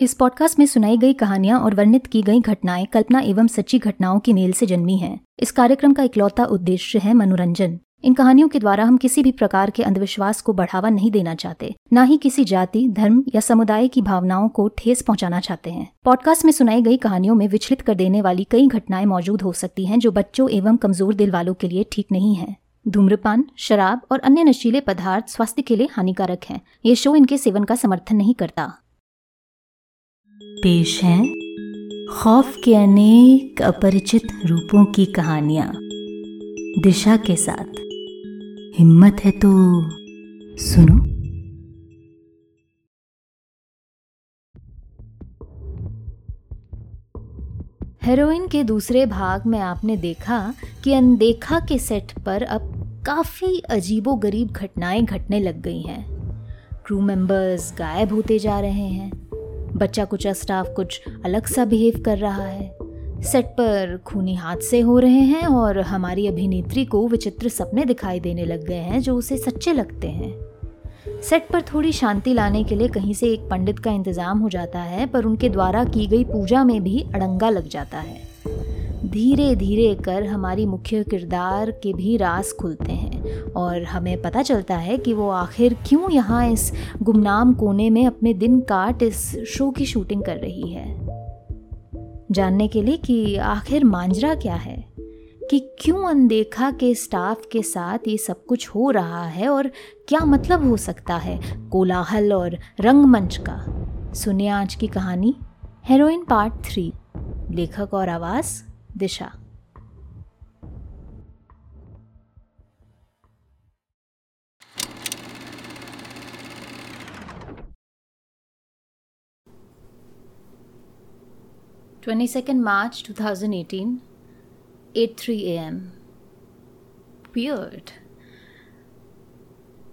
इस पॉडकास्ट में सुनाई गई कहानियाँ और वर्णित की गई घटनाएँ कल्पना एवं सच्ची घटनाओं की मेल से जन्मी हैं। इस कार्यक्रम का इकलौता उद्देश्य है मनोरंजन। इन कहानियों के द्वारा हम किसी भी प्रकार के अंधविश्वास को बढ़ावा नहीं देना चाहते, न ही किसी जाति, धर्म या समुदाय की भावनाओं को ठेस पहुंचाना चाहते हैं। पॉडकास्ट में सुनाई गई कहानियों में विचलित कर देने वाली कई घटनाएँ मौजूद हो सकती हैं जो बच्चों एवं कमज़ोर दिल वालों के लिए ठीक नहीं है। धूम्रपान, शराब और अन्य नशीले पदार्थ स्वास्थ्य के लिए हानिकारक हैं। ये शो इनके सेवन का समर्थन नहीं करता। पेश है खौफ के अनेक अपरिचित रूपों की कहानियाँ। दिशा के साथ। हिम्मत है तो सुनो। हेरोइन के दूसरे भाग में आपने देखा कि अनदेखा के सेट पर अब काफ़ी अजीबो गरीब घटनाएँ घटने लग गई हैं। क्रू मेंबर्स गायब होते जा रहे हैं। बच्चा कुचा स्टाफ कुछ अलग सा बिहेव कर रहा है। सेट पर खूनी हादसे हो रहे हैं और हमारी अभिनेत्री को विचित्र सपने दिखाई देने लग गए हैं जो उसे सच्चे लगते हैं। सेट पर थोड़ी शांति लाने के लिए कहीं से एक पंडित का इंतज़ाम हो जाता है, पर उनके द्वारा की गई पूजा में भी अड़ंगा लग जाता है। धीरे धीरे कर हमारी मुख्य किरदार के भी रास खुलते हैं। और हमें पता चलता है कि वो आखिर क्यों यहाँ इस गुमनाम कोने में अपने दिन काट इस शो की शूटिंग कर रही है। जानने के लिए कि आखिर मांजरा क्या है? कि क्यों अनदेखा के स्टाफ के साथ ये सब कुछ हो रहा है और क्या मतलब हो सकता है कोलाहल और रंगमंच का? सुनिए आज की कहानी हेरोइन पार्ट थ्री लेखक और आवाज़, दिशा। Twenty second March two thousand eighteen eight three A M peered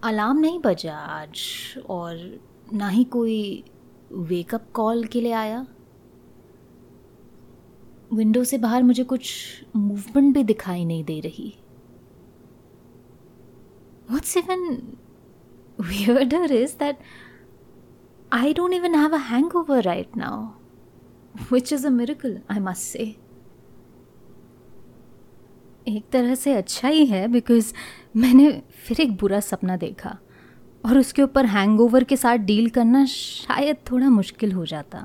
alarm नहीं बजा आज और ना ही कोई वेकअप कॉल के लिए आया। विंडो से बाहर मुझे कुछ मूवमेंट भी दिखाई नहीं दे रही। What's even weirder is that I don't even have a hangover right now, which is a miracle, I must say. एक तरह से अच्छा ही है बिकॉज़ मैंने फिर एक बुरा सपना देखा। और उसके ऊपर हैंगओवर के साथ डील करना शायद थोड़ा मुश्किल हो जाता।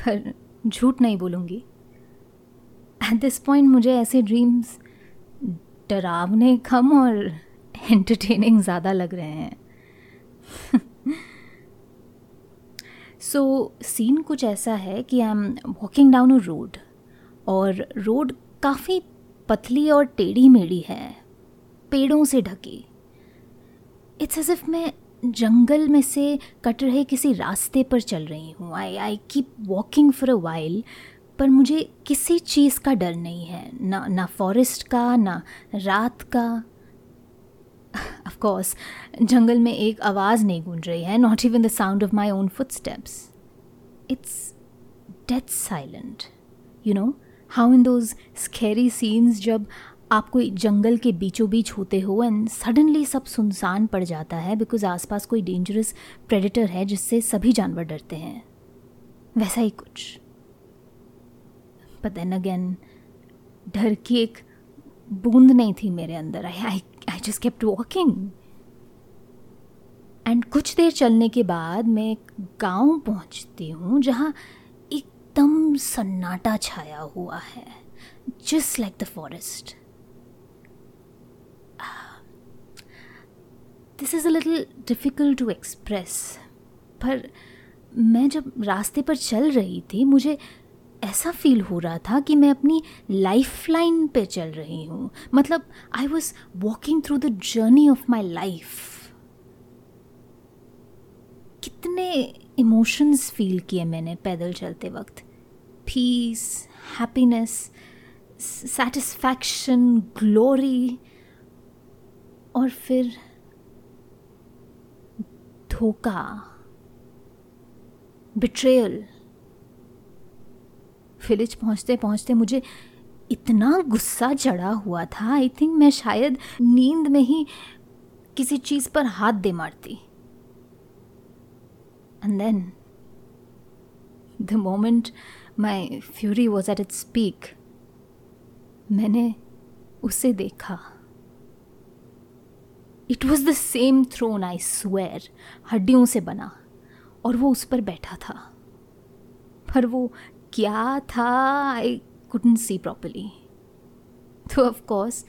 पर झूठ नहीं बोलूँगी। एट दिस पॉइंट मुझे ऐसे ड्रीम्स डरावने कम और एंटरटेनिंग ज़्यादा लग रहे हैं। सो so, सीन कुछ ऐसा है कि I am walking down a road और रोड काफ़ी पतली और टेढ़ी मेढ़ी है पेड़ों से ढकी। इट्स एज इफ़ मैं जंगल में से कट रहे किसी रास्ते पर चल रही हूँ। I I keep walking for a while पर मुझे किसी चीज़ का डर नहीं है ना ना फॉरेस्ट का ना रात का। ऑफ़ कोर्स जंगल में एक आवाज़ नहीं गूंज रही है not even the sound of my own footsteps it's death silent you know how in those scary scenes जब आप कोई जंगल के बीचों बीच होते हो एंड सडनली सब सुनसान पड़ जाता है बिकॉज़ आसपास कोई डेंजरस प्रेडिटर है जिससे सभी जानवर डरते हैं वैसा ही कुछ। पर देन अगेन डर की एक बूंद नहीं थी मेरे अंदर। I I I just kept walking and कुछ देर चलने के बाद मैं एक गाँव पहुँचती हूँ, जहाँ एकदम सन्नाटा छाया हुआ है just like the forest this is a little difficult to express पर मैं जब रास्ते पर चल रही थी, मुझे ऐसा फील हो रहा था कि मैं अपनी लाइफ लाइन पर चल रही हूँ। मतलब I was walking through the journey of my life कितने इमोशंस फील किए मैंने पैदल चलते वक्त। पीस हैप्पीनेस सेटिस्फैक्शन ग्लोरी और फिर धोखा बिट्रेयल विलेज पहुँचते पहुँचते मुझे इतना गुस्सा चढ़ा हुआ था। आई थिंक मैं शायद नींद में ही किसी चीज़ पर हाथ दे मारती। And then the moment my fury was at it speak मैंने उसे देखा। It was the same throne I swear हड्डियों से बना, और वो उस पर बैठा था। पर वो क्या था? आई कुडन सी प्रॉपरली तो ऑफकोर्स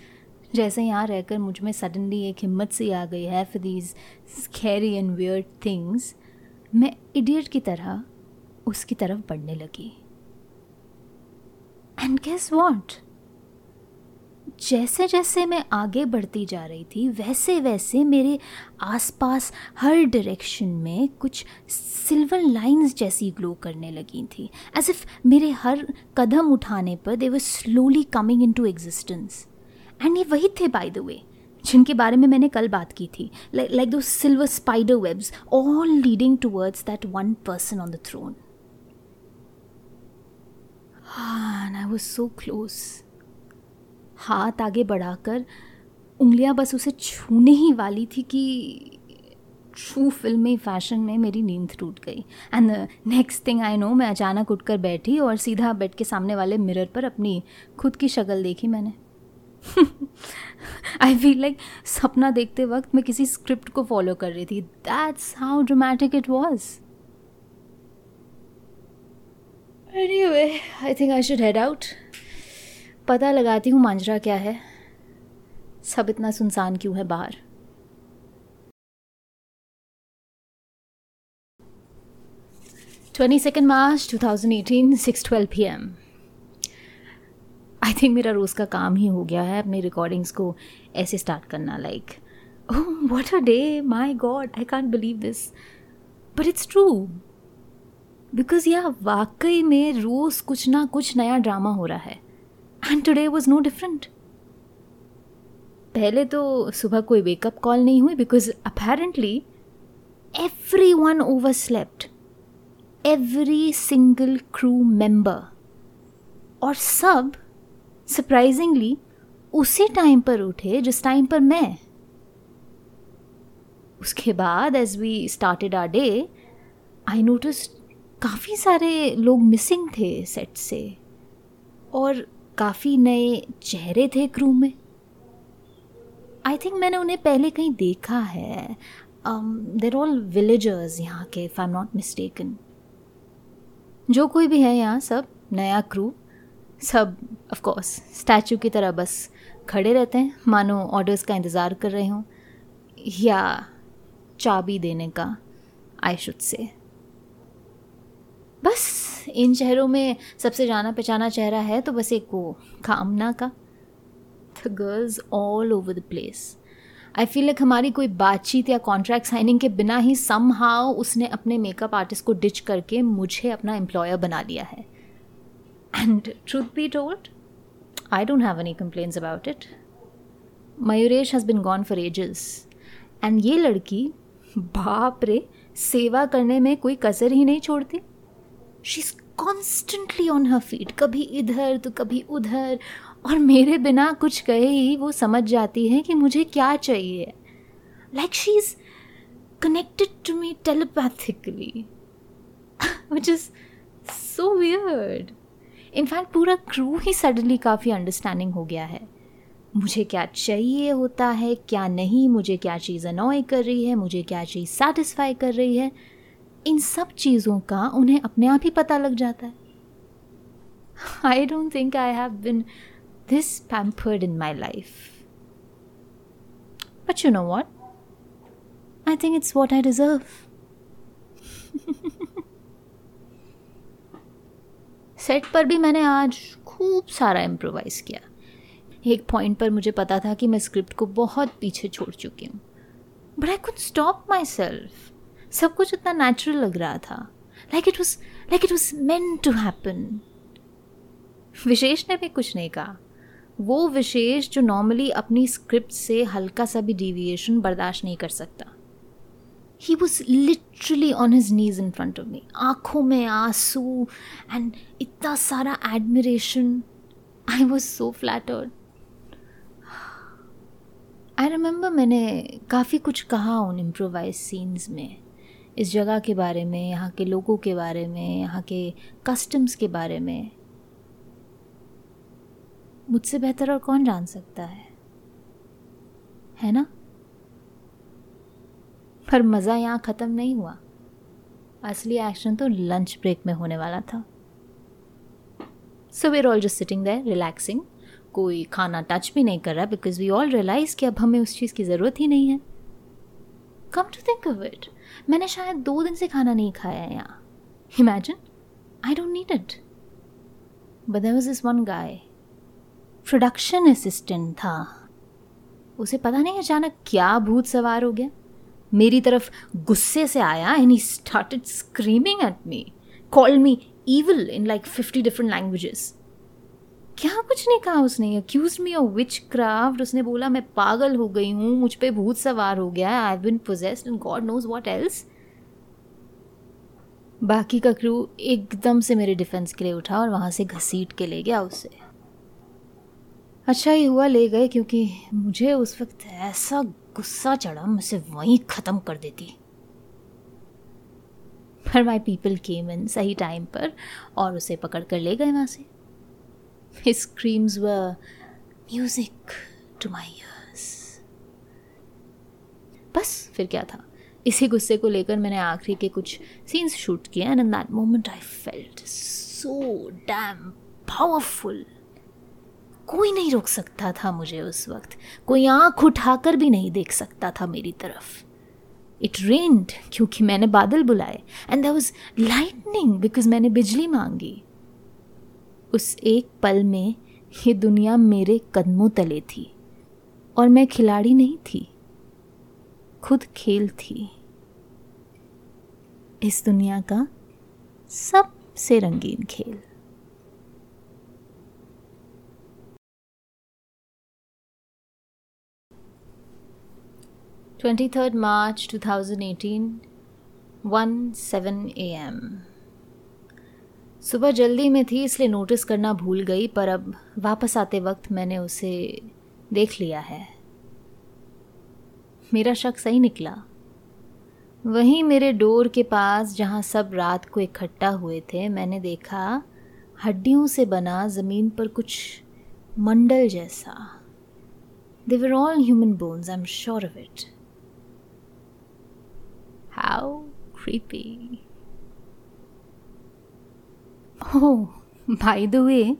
जैसे यहाँ रहकर मुझमें सडनली एक हिम्मत सी आ गई है for these scary and weird things मैं इडियट की तरह उसकी तरफ़ बढ़ने लगी। एंड गेस वॉट जैसे जैसे मैं आगे बढ़ती जा रही थी वैसे वैसे मेरे आसपास हर डायरेक्शन में कुछ सिल्वर लाइंस जैसी ग्लो करने लगी थी। एज इफ़ मेरे हर कदम उठाने पर they were slowly coming into existence and ये वही थे बाय द वे जिनके बारे में मैंने कल बात की थी। लाइक दो silver spider webs all leading towards that one person on the throne I was so close हाथ आगे बढ़ाकर, उंगलियाँ बस उसे छूने ही वाली थी कि ट्रू फिल्मी फ़ैशन में मेरी नींद टूट गई। And next thing I know मैं अचानक उठकर बैठी और सीधा बेड के सामने वाले मिरर पर अपनी खुद की शक्ल देखी मैंने। आई फील लाइक सपना देखते वक्त मैं किसी स्क्रिप्ट को फॉलो कर रही थी। That's how dramatic it was anyway I think I should head out पता लगाती हूँ मांजरा क्या है। सब इतना सुनसान क्यों है बाहर? Twenty second March two thousand eighteen six twelve P M I think मेरा रोज़ का काम ही हो गया है अपनी रिकॉर्डिंग्स को ऐसे स्टार्ट करना like what a day my God I can't believe this but it's true because यह वाकई में रोज़ कुछ ना कुछ नया ड्रामा हो रहा है। And today was no different पहले तो सुबह कोई वेकअप कॉल नहीं हुई because apparently everyone overslept every single crew member और सब सरप्राइजिंगली उसी टाइम पर उठे जिस टाइम पर मैं. उसके बाद as we started our day I notice काफ़ी सारे लोग मिसिंग थे सेट से. और काफ़ी नए चेहरे थे क्रू में। आई थिंक मैंने उन्हें पहले कहीं देखा है। देर ऑल विलेजर्स यहाँ के if I am not mistaken जो कोई भी है यहाँ, सब नया क्रू सब ऑफ़ कोर्स स्टैचू की तरह बस खड़े रहते हैं। मानो ऑर्डर्स का इंतज़ार कर रहे हों, या चाबी देने का आई शुड से बस इन चेहरों में सबसे जाना पहचाना चेहरा है तो बस एक वो, कामना का। The girls all over the place I feel like हमारी कोई बातचीत या कॉन्ट्रैक्ट साइनिंग के बिना ही सम हाउ उसने अपने मेकअप आर्टिस्ट को डिच करके मुझे अपना एम्प्लॉयर बना लिया है। And truth be told I don't have any complaints about it Mayuresh has been gone for ages and ये लड़की, बाप रे, सेवा करने में कोई कसर ही नहीं छोड़ती। She is constantly on her feet कभी इधर तो कभी उधर, और मेरे बिना कुछ कहे ही वो समझ जाती है कि मुझे क्या चाहिए। Like she is connected to me telepathically which is so weird in fact पूरा क्रू ही सडनली काफ़ी अंडरस्टैंडिंग हो गया है। मुझे क्या चाहिए होता है, क्या नहीं, मुझे क्या चीज़ अनॉय कर रही है, मुझे क्या चीज़ सेटिस्फाई कर रही है। इन सब चीज़ों का उन्हें अपने आप ही पता लग जाता है। I don't think I have been this pampered in my life but you know what I think it's what I deserve set पर भी मैंने आज खूब सारा इम्प्रोवाइज़ किया। एक पॉइंट पर मुझे पता था कि मैं स्क्रिप्ट को बहुत पीछे छोड़ चुकी हूँ। But I could stop myself सब कुछ इतना नेचुरल लग रहा था। Like it was like it was meant to happen Vishesh ने भी कुछ नहीं कहा। वो विशेष जो नॉर्मली अपनी स्क्रिप्ट से हल्का सा भी डिविएशन बर्दाश्त नहीं कर सकता। He was literally on his knees in front of me आँखों में आँसू एंड इतना सारा admiration I was so flattered I remember मैंने काफ़ी कुछ कहा उन इम्प्रोवाइज सीन्स में। इस जगह के बारे में, यहाँ के लोगों के बारे में, यहाँ के कस्टम्स के बारे में। मुझसे बेहतर और कौन जान सकता है? है ना? पर मज़ा यहाँ ख़त्म नहीं हुआ। असली एक्शन तो लंच ब्रेक में होने वाला था। So we're all just sitting there relaxing कोई खाना टच भी नहीं कर रहा बिकॉज़ वी ऑल रियलाइज़ कि अब हमें उस चीज़ की ज़रूरत ही नहीं है। Come to think of it मैंने शायद दो दिन से खाना नहीं खाया है यहाँ। Imagine I don't need it but there was this one guy production assistant था। उसे पता नहीं अचानक क्या भूत सवार हो गया। मेरी तरफ़ गुस्से से आया and he started screaming at me call me evil in like fifty different languages क्या कुछ नहीं कहा उसने? Accuse me of witchcraft उसने बोला, मैं पागल हो गई हूँ, मुझ पर भूत सवार हो गया I been possessed and God knows what else बाकी का क्रू एकदम से मेरे डिफेंस के लिए उठा और वहाँ से घसीट के ले गया उसे। अच्छा ही हुआ, ले गए, क्योंकि मुझे उस वक्त ऐसा गुस्सा चढ़ा मैं उसे वहीं ख़त्म कर देती। पर माई पीपल केम इन सही टाइम पर और उसे पकड़ कर ले गए वहाँ से। His screams were music to my ears. बस, फिर क्या था? इसी गुस्से को लेकर मैंने आखिरी के कुछ सीन्स शूट किए and in that moment I felt so damn powerful कोई नहीं रोक सकता था मुझे उस वक्त। कोई आँख उठाकर भी नहीं देख सकता था मेरी तरफ़। इट रेंड क्योंकि मैंने बादल बुलाए। And that was lightning because मैंने बिजली मांगी। उस एक पल में ये दुनिया मेरे कदमों तले थी और मैं खिलाड़ी नहीं थी, खुद खेल थी। इस दुनिया का सबसे रंगीन खेल। Twenty third March two thousand eighteen one seven A M सुबह जल्दी में थी, इसलिए नोटिस करना भूल गई, पर अब वापस आते वक्त मैंने उसे देख लिया है। मेरा शक सही निकला। वहीं मेरे डोर के पास, जहाँ सब रात को इकट्ठा हुए थे, मैंने देखा हड्डियों से बना ज़मीन पर कुछ मंडल जैसा। They were all human bones I am sure of it how creepy. Oh भाई द वे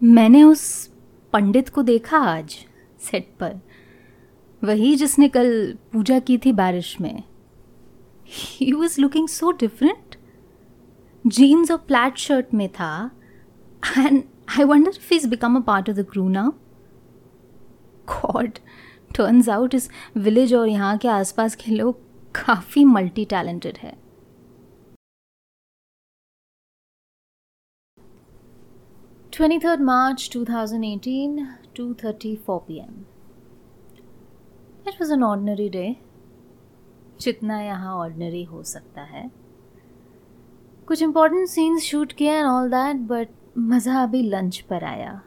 मैंने उस पंडित को देखा आज सेट पर। वही जिसने कल पूजा की थी बारिश में। He was looking so different jeans और प्लैट शर्ट में था। And I wonder if is become a part of the crew now God turns out इस विलेज और यहाँ के आसपास के लोग काफ़ी मल्टी टैलेंटेड है। 23rd March 2018, 2:34 p.m. It was an ordinary day. जितना यहाँ ऑर्डनरी हो सकता है कुछ इम्पोर्टेंट सीन्स शूट किए एंड ऑल दैट बट मज़ा अभी लंच पर आया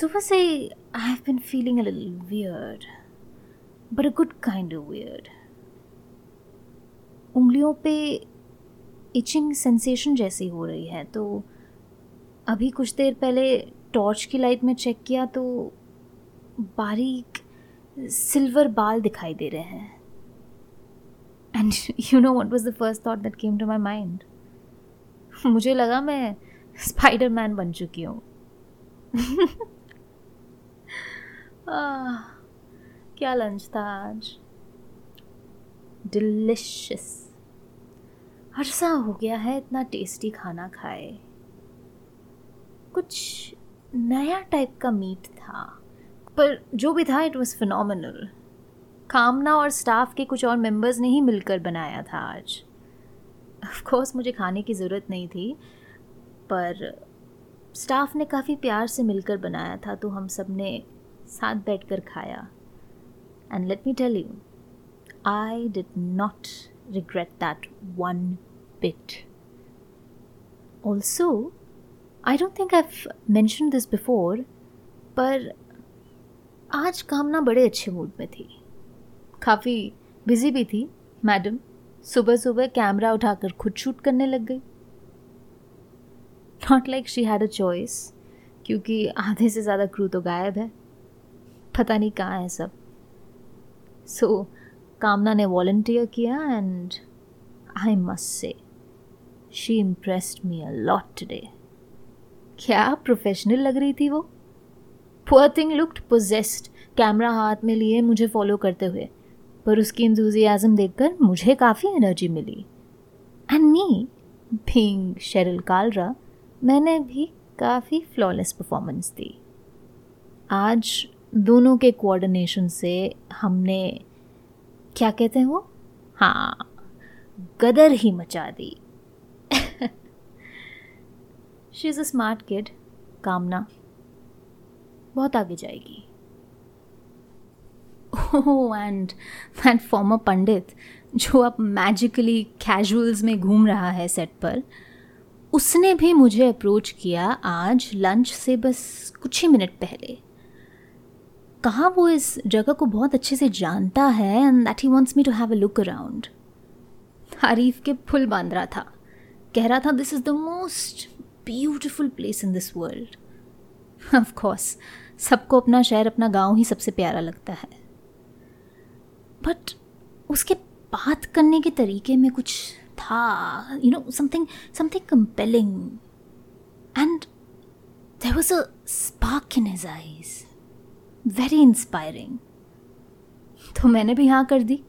सुबह से I have been feeling weird but a good kind of weird उंगलियों पे इचिंग सेंसेशन जैसी हो रही है तो अभी कुछ देर पहले टॉर्च की लाइट में चेक किया तो बारीक सिल्वर बाल दिखाई दे रहे हैं। And you know what was the first thought that came to my mind मुझे लगा मैं स्पाइडर मैन बन चुकी हूँ। क्या लंच था आज? डिलिशियस अरसा हो गया है, इतना टेस्टी खाना खाए। कुछ नया टाइप का मीट था। पर जो भी था इट वॉज़ फिनल कामना और स्टाफ के कुछ और मेंबर्स ने ही मिलकर बनाया था आज। कोर्स मुझे खाने की ज़रूरत नहीं थी, पर स्टाफ ने काफ़ी प्यार से मिलकर बनाया था तो हम सबने साथ बैठकर खाया। And let me tell you I did not regret that one bit also I don't think I mention this before पर आज कामना बड़े अच्छे मूड में थी। काफ़ी बिज़ी भी थी मैडम सुबह सुबह कैमरा उठाकर खुद शूट करने लग गई। Not like she had a choice क्योंकि आधे से ज़्यादा क्रू तो गायब है। पता नहीं कहाँ है सब। सो so, कामना ने वॉल्टियर किया and I must say she impressed me a lot today क्या प्रोफेशनल लग रही थी वो? Poor thing looked possessed camera हाथ में लिए मुझे फॉलो करते हुए। पर उसकी इंतज़ियाज़म देखकर मुझे काफ़ी energy milli. And me being Sheryl Kalra मैंने भी काफ़ी फ्लॉलेस परफॉर्मेंस दी। आज दोनों के कोऑर्डिनेशन से हमने, क्या कहते हैं वो? हाँ गदर ही मचा दी। She is a smart kid Kamna बहुत आगे जाएगी। ओह एंड दैट फॉर्मर पंडित, जो अब मैजिकली कैजुअल्स में घूम रहा है सेट पर, उसने भी मुझे अप्रोच किया आज लंच से बस कुछ ही मिनट पहले। कहा वो इस जगह को बहुत अच्छे से जानता है and that he wants me to have a look around तारीफ़ के फुल बाँध रहा था। कह रहा था this is the most beautiful place in this world of course सबको अपना शहर, अपना गाँव ही सबसे प्यारा लगता है। बट उसके बात करने के तरीके में कुछ था you know something something compelling and there was a spark in his eyes very inspiring तो मैंने भी हाँ कर दी।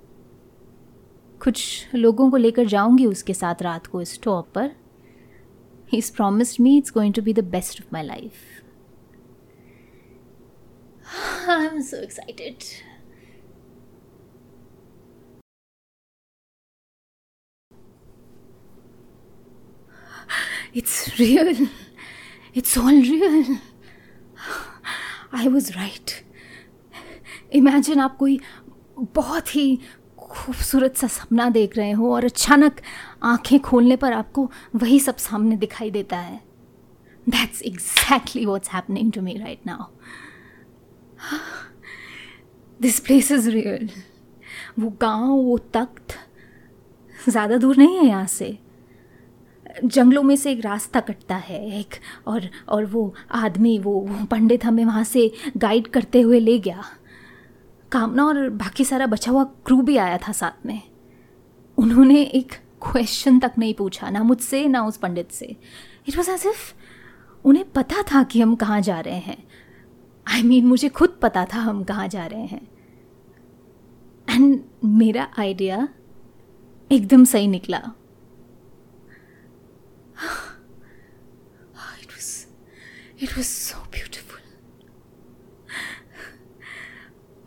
कुछ लोगों को लेकर जाऊँगी उसके साथ रात को स्टॉप पर। He is promised me it's going to be the best of my life I am so excited It's real. It's all real. I was right. Imagine आप कोई बहुत ही खूबसूरत सा सपना देख रहे हो और अचानक आँखें खोलने पर आपको वही सब सामने दिखाई देता है। That's exactly what's happening to me right now this place is real वो गाँव वो तख्त ज़्यादा दूर नहीं है यहाँ से। जंगलों में से एक रास्ता कटता है एक और और वो आदमी वो, वो पंडित हमें वहाँ से गाइड करते हुए ले गया। कामना और बाकी सारा बचा हुआ क्रू भी आया था साथ में। उन्होंने एक क्वेश्चन तक नहीं पूछा ना मुझसे ना उस पंडित से। इट वॉज़ एज इफ़ उन्हें पता था कि हम कहाँ जा रहे हैं। आई I मीन mean, मुझे खुद पता था हम कहाँ जा रहे हैं। एंड मेरा आइडिया एकदम सही निकला। It was it was so beautiful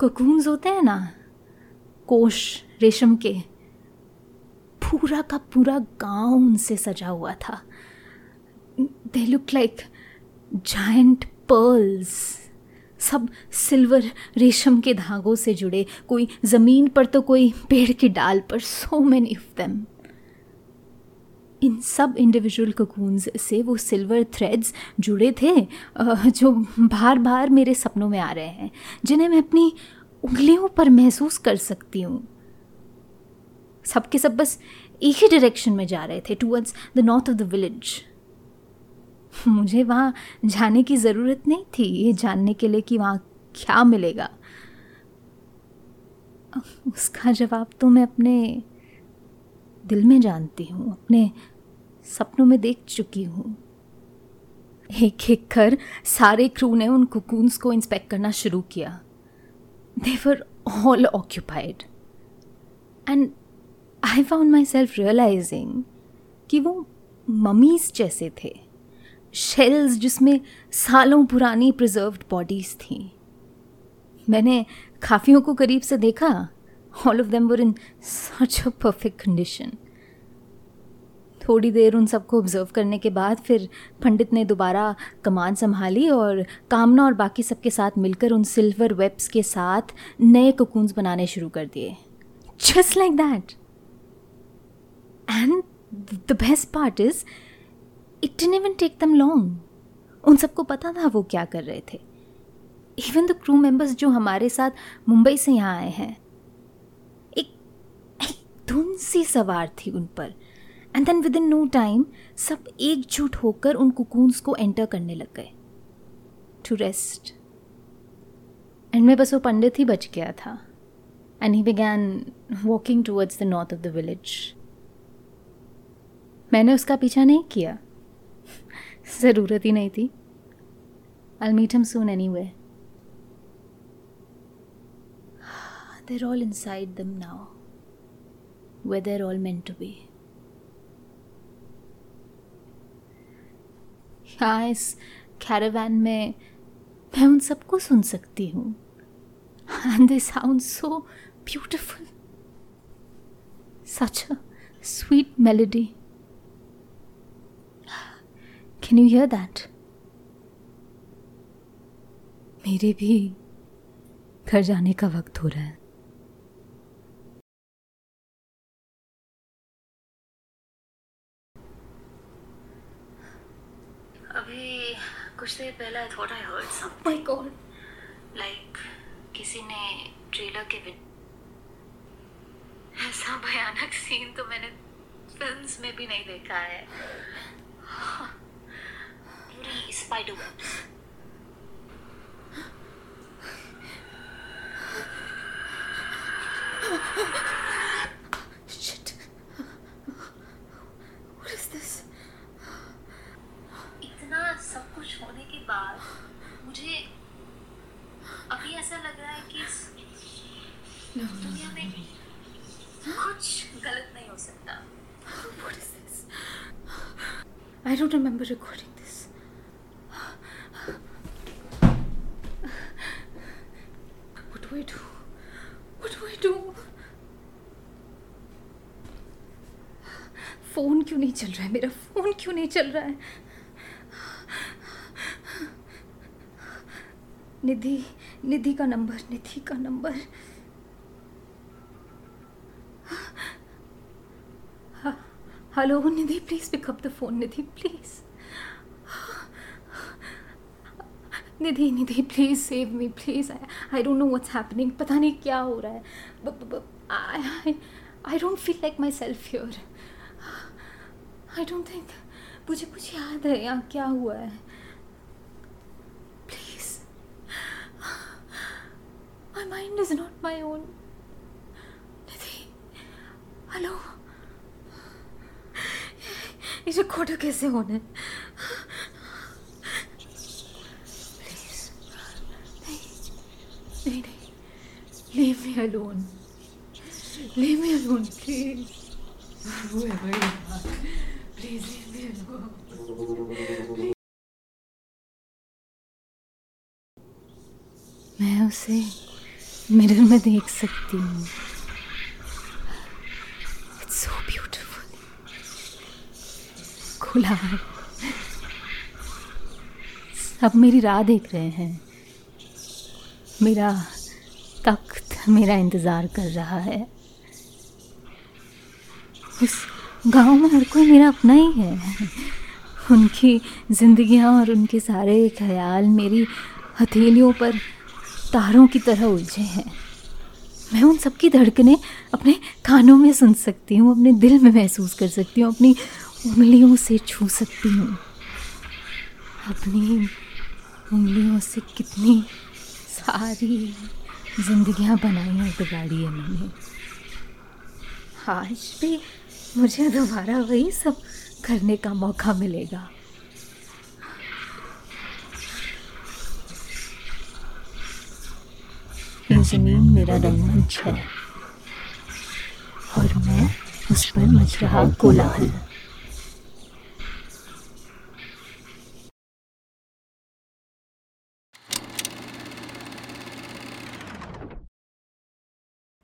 cocoons होते हैं ना कोश रेशम के। पूरा का पूरा गाँव उनसे सजा हुआ था। They look like giant pearls सब सिल्वर रेशम के धागों से जुड़े। कोई ज़मीन पर तो कोई पेड़ की डाल पर। सो मैनी ऑफ़ देम इन सब इंडिविजुअल कोकून्स से वो सिल्वर थ्रेड्स जुड़े थे जो बार बार मेरे सपनों में आ रहे हैं, जिन्हें मैं अपनी उंगलियों पर महसूस कर सकती हूँ। सबके सब बस एक ही डायरेक्शन में जा रहे थे towards the north of the village मुझे वहाँ जाने की ज़रूरत नहीं थी, ये जानने के लिए कि वहाँ क्या मिलेगा। उसका जवाब तो मैं अपने दिल में जानती हूँ, अपने सपनों में देख चुकी हूँ। एक एक कर सारे क्रू ने उन कुकून्स को इंस्पेक्ट करना शुरू किया। They were all occupied and I found myself realising कि वो ममीज जैसे थे। शेल्स जिसमें सालों पुरानी प्रिजर्व्ड बॉडीज थी। मैंने काफ़ियों को करीब से देखा। All of them were in such a perfect condition थोड़ी देर उन सबको ऑब्ज़र्व करने के बाद फिर पंडित ने दोबारा कमान संभाली और कामना और बाकी सबके साथ मिलकर उन सिल्वर वेब्स के साथ नए कोकून्स बनाने शुरू कर दिए। Just like that and the best part is it even take them long उन सबको पता था वो क्या कर रहे थे। इवन द क्रू मेंबर्स जो हमारे साथ मुंबई से यहाँ आए हैं, एक धुन सी सवार थी उन पर। And then within no time सब एकजुट होकर उन कुकून्स को एंटर करने लग गए। टू रेस्ट एंड में बस वो पंडित ही बच गया था। And he began walking towards the north of the village मैंने उसका पीछा नहीं किया। ज़रूरत ही नहीं थी। I meet him soon anyway they're all inside them now, way they're all meant to be यहाँ इस कैरावैन में मैं उन सबको सुन सकती हूँ। And they sound so beautiful such sweet melody can you hear that मेरे भी घर जाने का वक्त हो रहा है। अभी कुछ देर पहले थोड़ा thought I heard some my God like किसी ने ट्रेलर के विन ऐसा भयानक सीन तो मैंने फिल्म्स में भी नहीं देखा है। पूरी spider Shit. What is this? इतना सब कुछ होने के बाद मुझे अभी ऐसा लग रहा है कि इस दुनिया में कुछ गलत नहीं हो सकता What is this? I don't remember recording this. What do I do? What do I do? Phone क्यों नहीं चल रहा है? मेरा फ़ोन क्यों नहीं चल रहा है? निधि निधि का नंबर, निधि का number. Hello, Nidhi please pick up the phone Nidhi please Nidhi Nidhi please save me please I I don't know what's happening पता नहीं क्या हो रहा है। I don't feel like my self here I don't think मुझे कुछ याद है यहाँ क्या हुआ है। Please my mind is not my own hello ये रिकॉर्डर कैसे होने? प्लीज़ नहीं नहीं नहीं leave me alone leave me alone please मैं उसे मिरर में देख सकती हूँ। इट्स सो खुला है। सब मेरी राह देख रहे हैं। मेरा तख्त मेरा इंतज़ार कर रहा है। इस गाँव में हर कोई मेरा अपना ही है। उनकी जिंदगियाँ और उनके सारे ख्याल मेरी हथेलियों पर तारों की तरह उलझे हैं। मैं उन सबकी धड़कने अपने कानों में सुन सकती हूँ, अपने दिल में महसूस कर सकती हूँ, अपनी उंगलियों से छू सकती हूँ। अपनी उंगलियों से कितनी सारी जिंदगियाँ बनाई और बिगाड़ी है मैंने। आज भी मुझे दोबारा वही सब करने का मौका मिलेगा। ये ज़मीन मेरा रंगमंच है और मैं उस पर मच रहा कोलाहल।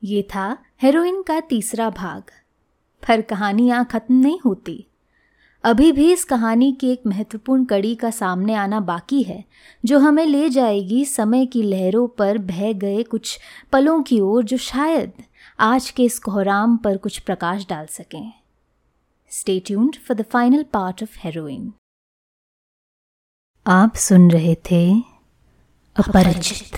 ये था हेरोइन का तीसरा भाग। पर कहानी ख़त्म नहीं होती। अभी भी इस कहानी की एक महत्वपूर्ण कड़ी का सामने आना बाकी है, जो हमें ले जाएगी समय की लहरों पर बह गए कुछ पलों की ओर जो शायद आज के इस कोहराम पर कुछ प्रकाश डाल सकें। Stay tuned for the final part of heroin आप सुन रहे थे अपरिचित।